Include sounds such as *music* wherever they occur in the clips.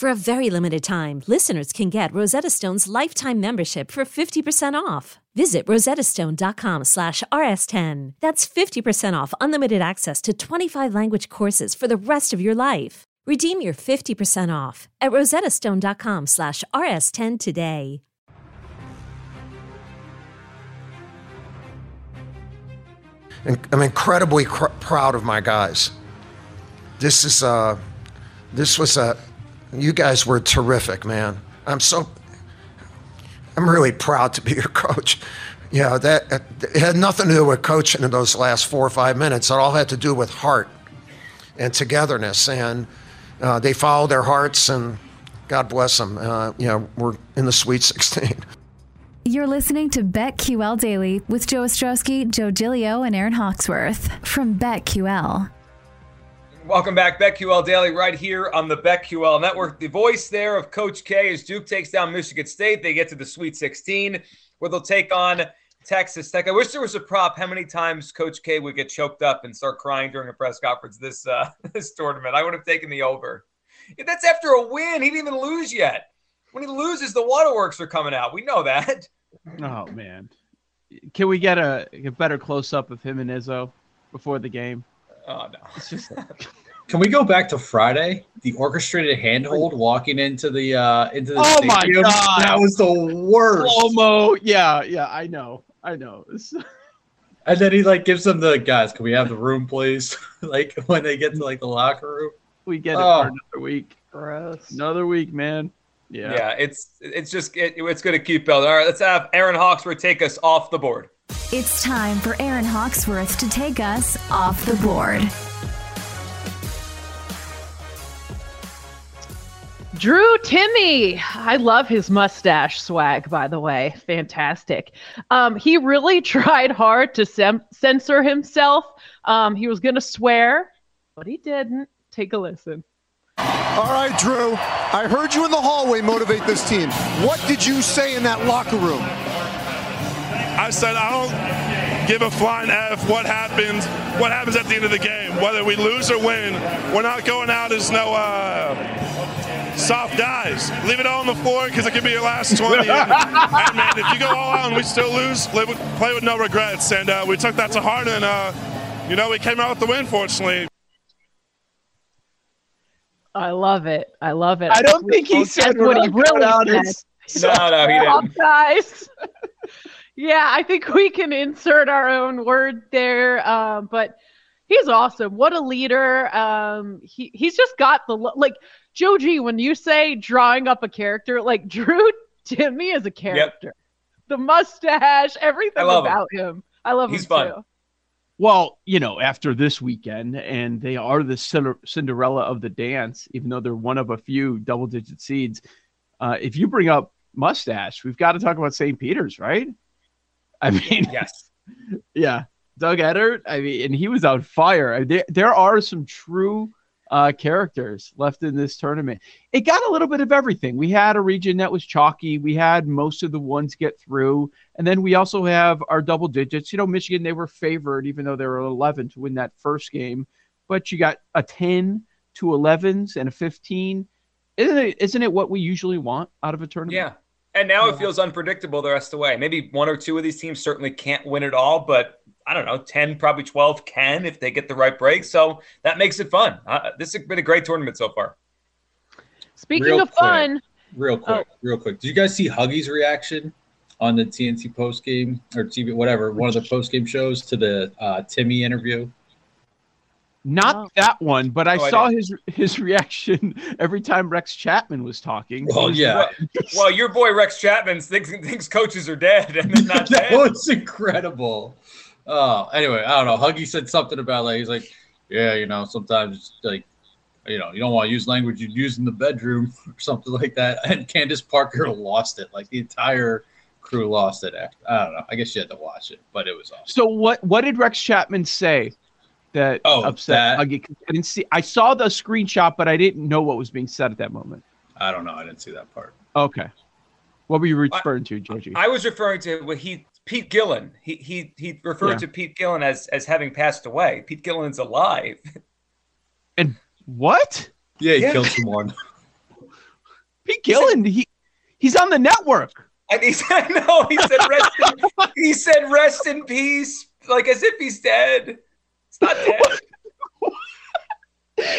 For a very limited time, listeners can get Rosetta Stone's lifetime membership for 50% off. Visit rosettastone.com slash rs10. That's 50% off unlimited access to 25 language courses for the rest of your life. Redeem your 50% off at rosettastone.com slash rs10 today. I'm incredibly cr- proud of my guys. This is uh, this was a, you guys were terrific, man. I'm so, I'm really proud to be your coach. Yeah, that it had nothing to do with coaching in those last four or five minutes. It all had to do with heart and togetherness, and uh, they followed their hearts, and God bless them. Uh, you know, we're in the Sweet 16. You're listening to BetQL Daily with Joe Ostrowski, Joe Giglio, and Aaron Hawksworth from BetQL. Welcome back, BetQL Daily, right here on the BetQL Network. The voice there of Coach K as Duke takes down Michigan State. They get to the Sweet 16, where they'll take on Texas Tech. I wish there was a prop how many times Coach K would get choked up and start crying during a press conference this uh, *laughs* this tournament. I would have taken the over. That's after a win. He didn't even lose yet. When he loses, the waterworks are coming out. We know that. *laughs* Oh man, can we get a, a better close up of him and Izzo before the game? Oh no, it's just. *laughs* Can we go back to Friday? The orchestrated handhold walking into the uh into the oh stadium? my god, that was the worst. Slow mo, yeah, yeah, I know, I know. *laughs* and then he like gives them the guys. Can we have the room, please? *laughs* like when they get to like the locker room, we get it Oh. for another week. Gross. Another week, man. Yeah. Yeah, it's it's just it, it's going to keep building. All right, let's have Aaron Hawksworth take us off the board. It's time for Aaron Hawksworth to take us off the board. Drew Timme. I love his mustache swag, by the way. Fantastic. Um, he really *laughs* tried hard to sem- censor himself. Um, he was going to swear, but he didn't. Take a listen. All right, Drew. I heard you in the hallway motivate this team. What did you say in that locker room? I said I don't give a flying f what happens. What happens at the end of the game, whether we lose or win. We're not going out as no uh, soft guys. Leave it all on the floor because it could be your last 20. and, and, man, if you go all out and we still lose, live with, play with no regrets. And uh, we took that to heart, and uh, you know we came out with the win. Fortunately. I love it. I love it. I don't think he That's said what he really going said. as- No, no, he didn't. *laughs* guys. *laughs* yeah, I think we can insert our own word there. Um, but he's awesome. What a leader. Um, he he's just got the like Joe G. When you say drawing up a character, like Drew Timme is a character. The mustache, everything I love him. about him. I love He's him fun. too. Well, you know, after this weekend, and they are the Cinderella of the dance, even though they're one of a few double digit seeds. Uh, if you bring up mustache, we've got to talk about St. Peter's, right? I mean, *laughs* Yes. yeah, Doug Edert. I mean, and he was on fire. There, there are some true uh, characters left in this tournament. It got a little bit of everything. We had a region that was chalky. We had most of the ones get through, and then we also have our double digits. You know, Michigan they were favored, even though they were 11 to win that first game, but you got a 10, two 11s, and a 15. Isn't it? Isn't it what we usually want out of a tournament? Yeah. And now it feels unpredictable the rest of the way. Maybe one or two of these teams certainly can't win it all, but I don't know, 10, probably 12 can if they get the right break. So that makes it fun. Uh, this has been a great tournament so far. Speaking Real of fun, Real quick, real quick. Did you guys see Huggy's reaction on the TNT post game or TV, whatever, one of the post game shows to the uh, Timme interview? Not that one, but I Oh, saw didn't. his his *laughs* reaction every time Rex Chapman was talking. Well, was- yeah. Well, your boy Rex Chapman thinks, thinks coaches are dead and they're not *laughs* that dead. was incredible. Oh, anyway, I don't know. Huggy said something about like he's like, yeah, you know, sometimes like, you know, you don't want to use language you'd use in the bedroom *laughs* or something like that. And Candace Parker lost it. Like the entire crew lost it. After. I don't know. I guess you had to watch it, but it was awesome. So what what did Rex Chapman say that Oh, upset that- Huggy? I didn't see. I saw the screenshot, but I didn't know what was being said at that moment. I don't know. I didn't see that part. Okay, what were you referring to, Georgie? I was referring to what he Pete Gillen. He he he referred Yeah. to Pete Gillen as as having passed away. Pete Gillen's alive. *laughs* and what? Yeah, he Yeah. killed someone. *laughs* Pete Gillen, he he's on the network. And he said, *laughs* "No." He said, "Rest." In, he said, "Rest in peace," like as if he's dead. It's not dead.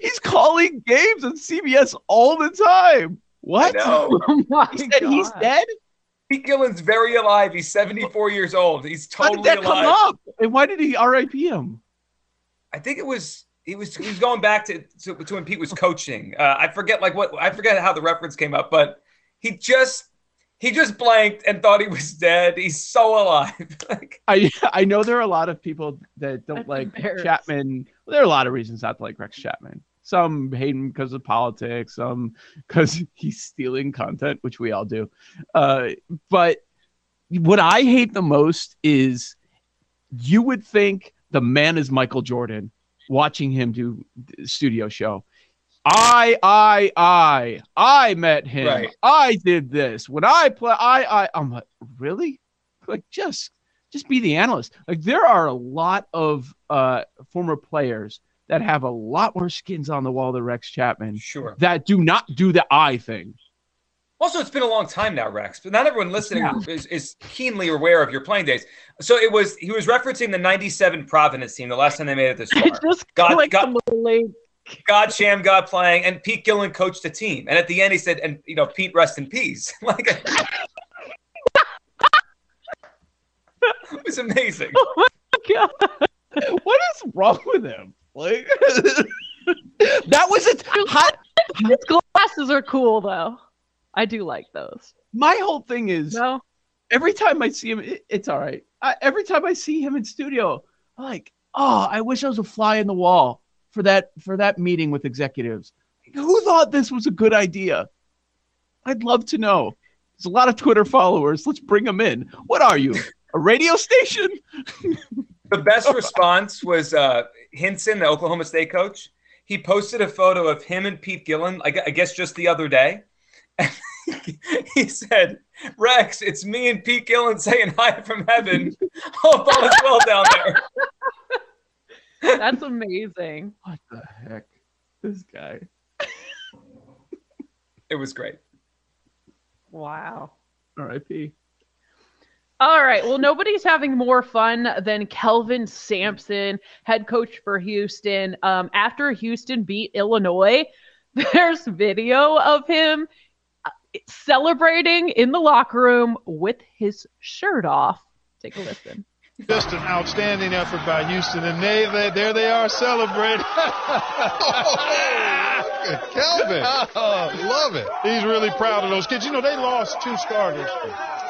He's calling games on CBS all the time. What? I oh my He said he's dead. Pete Gillen's very alive. He's 74 years old. He's How totally did that alive. come up? And why did he RIP him? I think it was he was he was going back to to, to when Pete was coaching. Uh, I forget like what I forget how the reference came up, but he just he just blanked and thought he was dead. He's so alive. *laughs* like, I I know there are a lot of people that don't like embarrassing. Chapman. There are a lot of reasons not to like Rex Chapman. Some hate him because of politics. Some because *laughs* he's stealing content, which we all do. Uh, but what I hate the most is you would think the man is Michael Jordan watching him do the studio show. I, I, I, I met him. Right. I did this when I play. I, I, I'm like, really? Like, just, just be the analyst. Like, there are a lot of uh, former players that have a lot more skins on the wall than Rex Chapman sure. that do not do the I thing. Also, it's been a long time now, Rex, but not everyone listening is, is keenly aware of your playing days. So it was he was referencing the '97 Providence team, the last time they made it this *laughs* far. just God- God- a little late. God Shammgod playing, and Pete Gillen coached the team. And at the end, he said, "And you know, Pete, rest in peace." *laughs* like *laughs* it was amazing. Oh my God. What is wrong with him? Like, *laughs* that was a hot. His glasses are cool though. I do like those. My whole thing is No, every time I see him, it, it's all right. I, every time I see him in studio, I'm like, oh, I wish I was a fly in the wall for that for that meeting with executives. Who thought this was a good idea? I'd love to know. There's a lot of Twitter followers. Let's bring them in. What are you? A radio station? *laughs* The best response was uh, Hinson, the Oklahoma State coach. He posted a photo of him and Pete Gillen, I I guess just the other day. *laughs* he said, Rex, it's me and Pete Gillen saying hi from heaven. Hope all is well down there. that's amazing. What the heck? This guy. It was great. Wow. R.I.P. All right. Well, nobody's having more fun than Kelvin Sampson, head coach for Houston. Um, after Houston beat Illinois, *laughs* there's video of him uh, celebrating in the locker room with his shirt off. Take a listen. Just an outstanding effort by Houston, and they, they there they are celebrating. *laughs* Kelvin, *laughs* oh, love it. He's really proud of those kids. You know, they lost two starters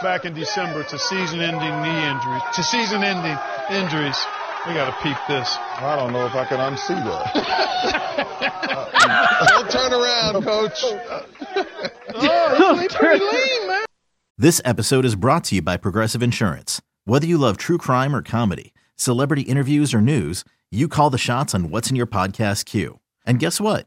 back in December to season-ending knee injuries. To season-ending injuries. We got to peep this. I don't know if I can unsee that. *laughs* Don't turn around, coach. Oh, *laughs* he's oh, pretty lean, man. This episode is brought to you by Progressive Insurance. Whether you love true crime or comedy, celebrity interviews or news, you call the shots on what's in your podcast queue. And guess what?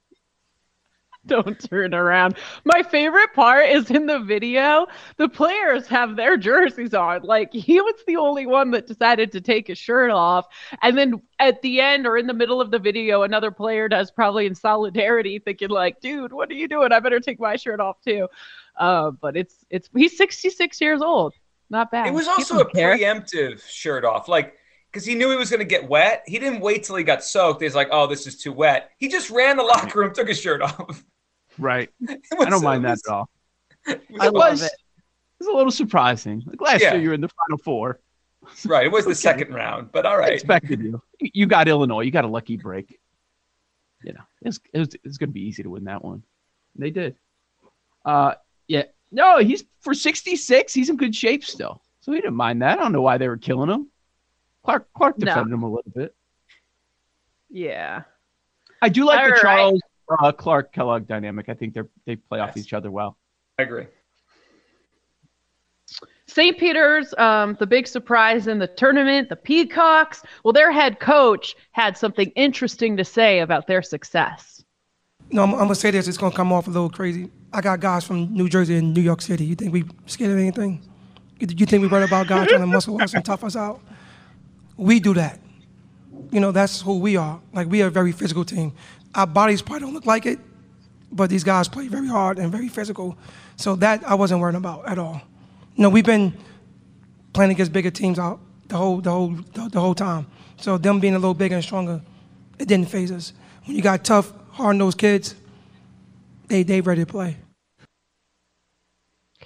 *laughs* Don't turn around. My favorite part is in the video, the players have their jerseys on. Like he was the only one that decided to take his shirt off. And then at the end or in the middle of the video, another player does probably in solidarity, thinking like, dude, what are you doing? I better take my shirt off too. Uh, but it's it's he's 66 years old. Not bad. It was also a care. preemptive shirt off, like because he knew he was going to get wet. He didn't wait till he got soaked. He's like, "Oh, this is too wet." He just ran the locker room, took his shirt off. Right. *laughs* was- I don't mind that at all. It was I fun. was. It was a little surprising. Like last Yeah. year, you were in the final four. right. It was the *laughs* second round, but all right. I expected you. You got Illinois. You got a lucky break. You know, it's it was, it's going to be easy to win that one. They did. Uh, yeah. No, he's for 66. He's in good shape still, so he didn't mind that. I don't know why they were killing him. Clark Clark No. defended him a little bit. Yeah. I do like All the right. Charles uh, Clark Kellogg dynamic. I think they they play off each other well. I agree. St. Peter's, um, the big surprise in the tournament, the Peacocks. Well, their head coach had something interesting to say about their success. No, I'm, I'm gonna say this. It's gonna come off a little crazy. I got guys from New Jersey and New York City. You think we scared of anything? You, you think we worried about guys trying to muscle us and tough us out? We do that. You know, that's who we are. Like we are a very physical team. Our bodies probably don't look like it, but these guys play very hard and very physical. So that I wasn't worried about at all. You know, we've been playing against bigger teams out the whole the whole the, the whole time. So them being a little bigger and stronger, it didn't phase us. When you got tough, hard-nosed kids, they they ready to play.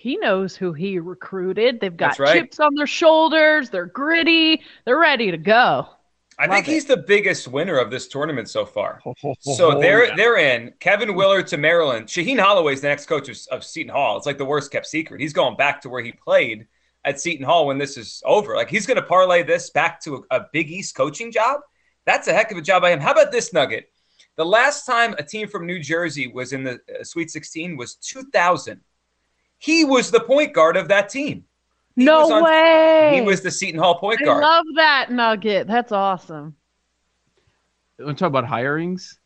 He knows who he recruited. They've got right. chips on their shoulders. They're gritty. They're ready to go. I think Love he's the biggest winner of this tournament so far. *laughs* So they're yeah. they're in. Kevin Willard to Maryland. Shaheen Holloway's the next coach of, of Seton Hall. It's like the worst kept secret. He's going back to where he played at Seton Hall when this is over. Like he's going to parlay this back to a, a Big East coaching job. That's a heck of a job by him. How about this nugget? The last time a team from New Jersey was in the uh, Sweet 16 was 2000. He was the point guard of that team. no on- way. He was the Seton Hall point I guard. love that nugget. That's awesome. Want to talk about hirings?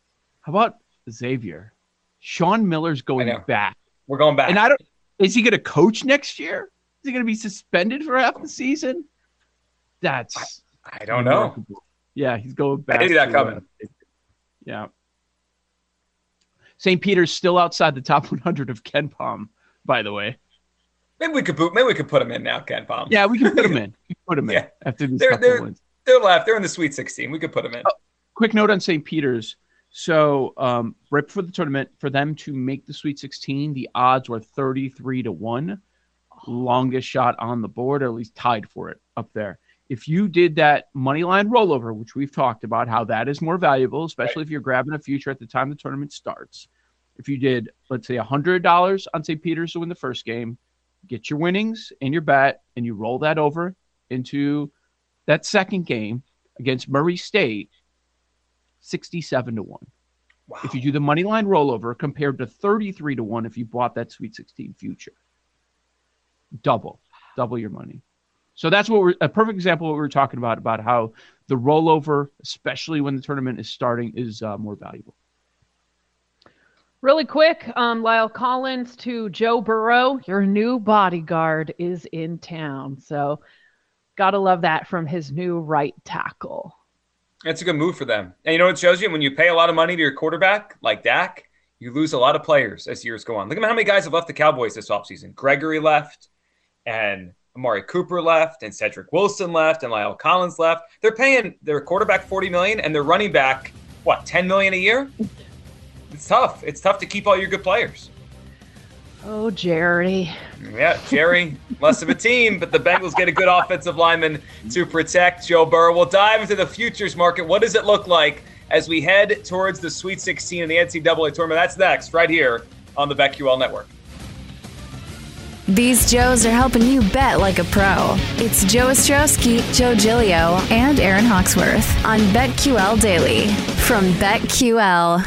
How about Xavier? Sean Miller's going back. We're going back. And I don't. Is he going to coach next year? Is he going to be suspended for half the season? That's. I don't know. Yeah, he's going back. didn't see that to, uh, coming. yeah. St. Peter's still outside the top 100 of KenPom, by the way. Maybe we could boot. Maybe we could put them in now, KenPom. Yeah, we can put him *laughs* in. We can put him in Yeah. after these They're they're wins. they're left. They're in the Sweet 16. We could put them in. quick note on St. Peter's. So, um, right before the tournament, for them to make the Sweet 16, the odds were 33 to 1. Longest shot on the board, or at least tied for it up there. If you did that money line rollover, which we've talked about, how that is more valuable, especially if you're grabbing a future at the time the tournament starts. If you did, let's say, $100 on St. Peter's to win the first game, get your winnings and your bet, and you roll that over into that second game against Murray State, 67 to 1. If you do the money line rollover compared to 33 to 1 if you bought that Sweet 16 future. Double, double your money. So that's what we're a perfect example of what we were talking about about how the rollover, especially when the tournament is starting, is uh, more valuable. Really quick, um, La'el Collins to Joe Burrow. Your new bodyguard is in town. So Gotta love that from his new right tackle. That's a good move for them. And you know what shows you? When you pay a lot of money to your quarterback, like Dak, you lose a lot of players as years go on. Look at how many guys have left the Cowboys this offseason. Gregory left, and Amari Cooper left, and Cedric Wilson left, and La'el Collins left. They're paying their quarterback 40 million and their running back, what, 10 million a year? It's tough. It's tough to keep all your good players. Oh, Jerry. Yeah, Jerry, less of a team, but the Bengals get a good offensive lineman to protect Joe Burrow. We'll dive into the futures market. What does it look like as we head towards the Sweet 16 in the NCAA tournament? That's next, right here on the BetQL Network. These Joes are helping you bet like a pro. It's Joe Ostrowski, Joe Giglio, and Aaron Hawksworth on BetQL Daily from BetQL.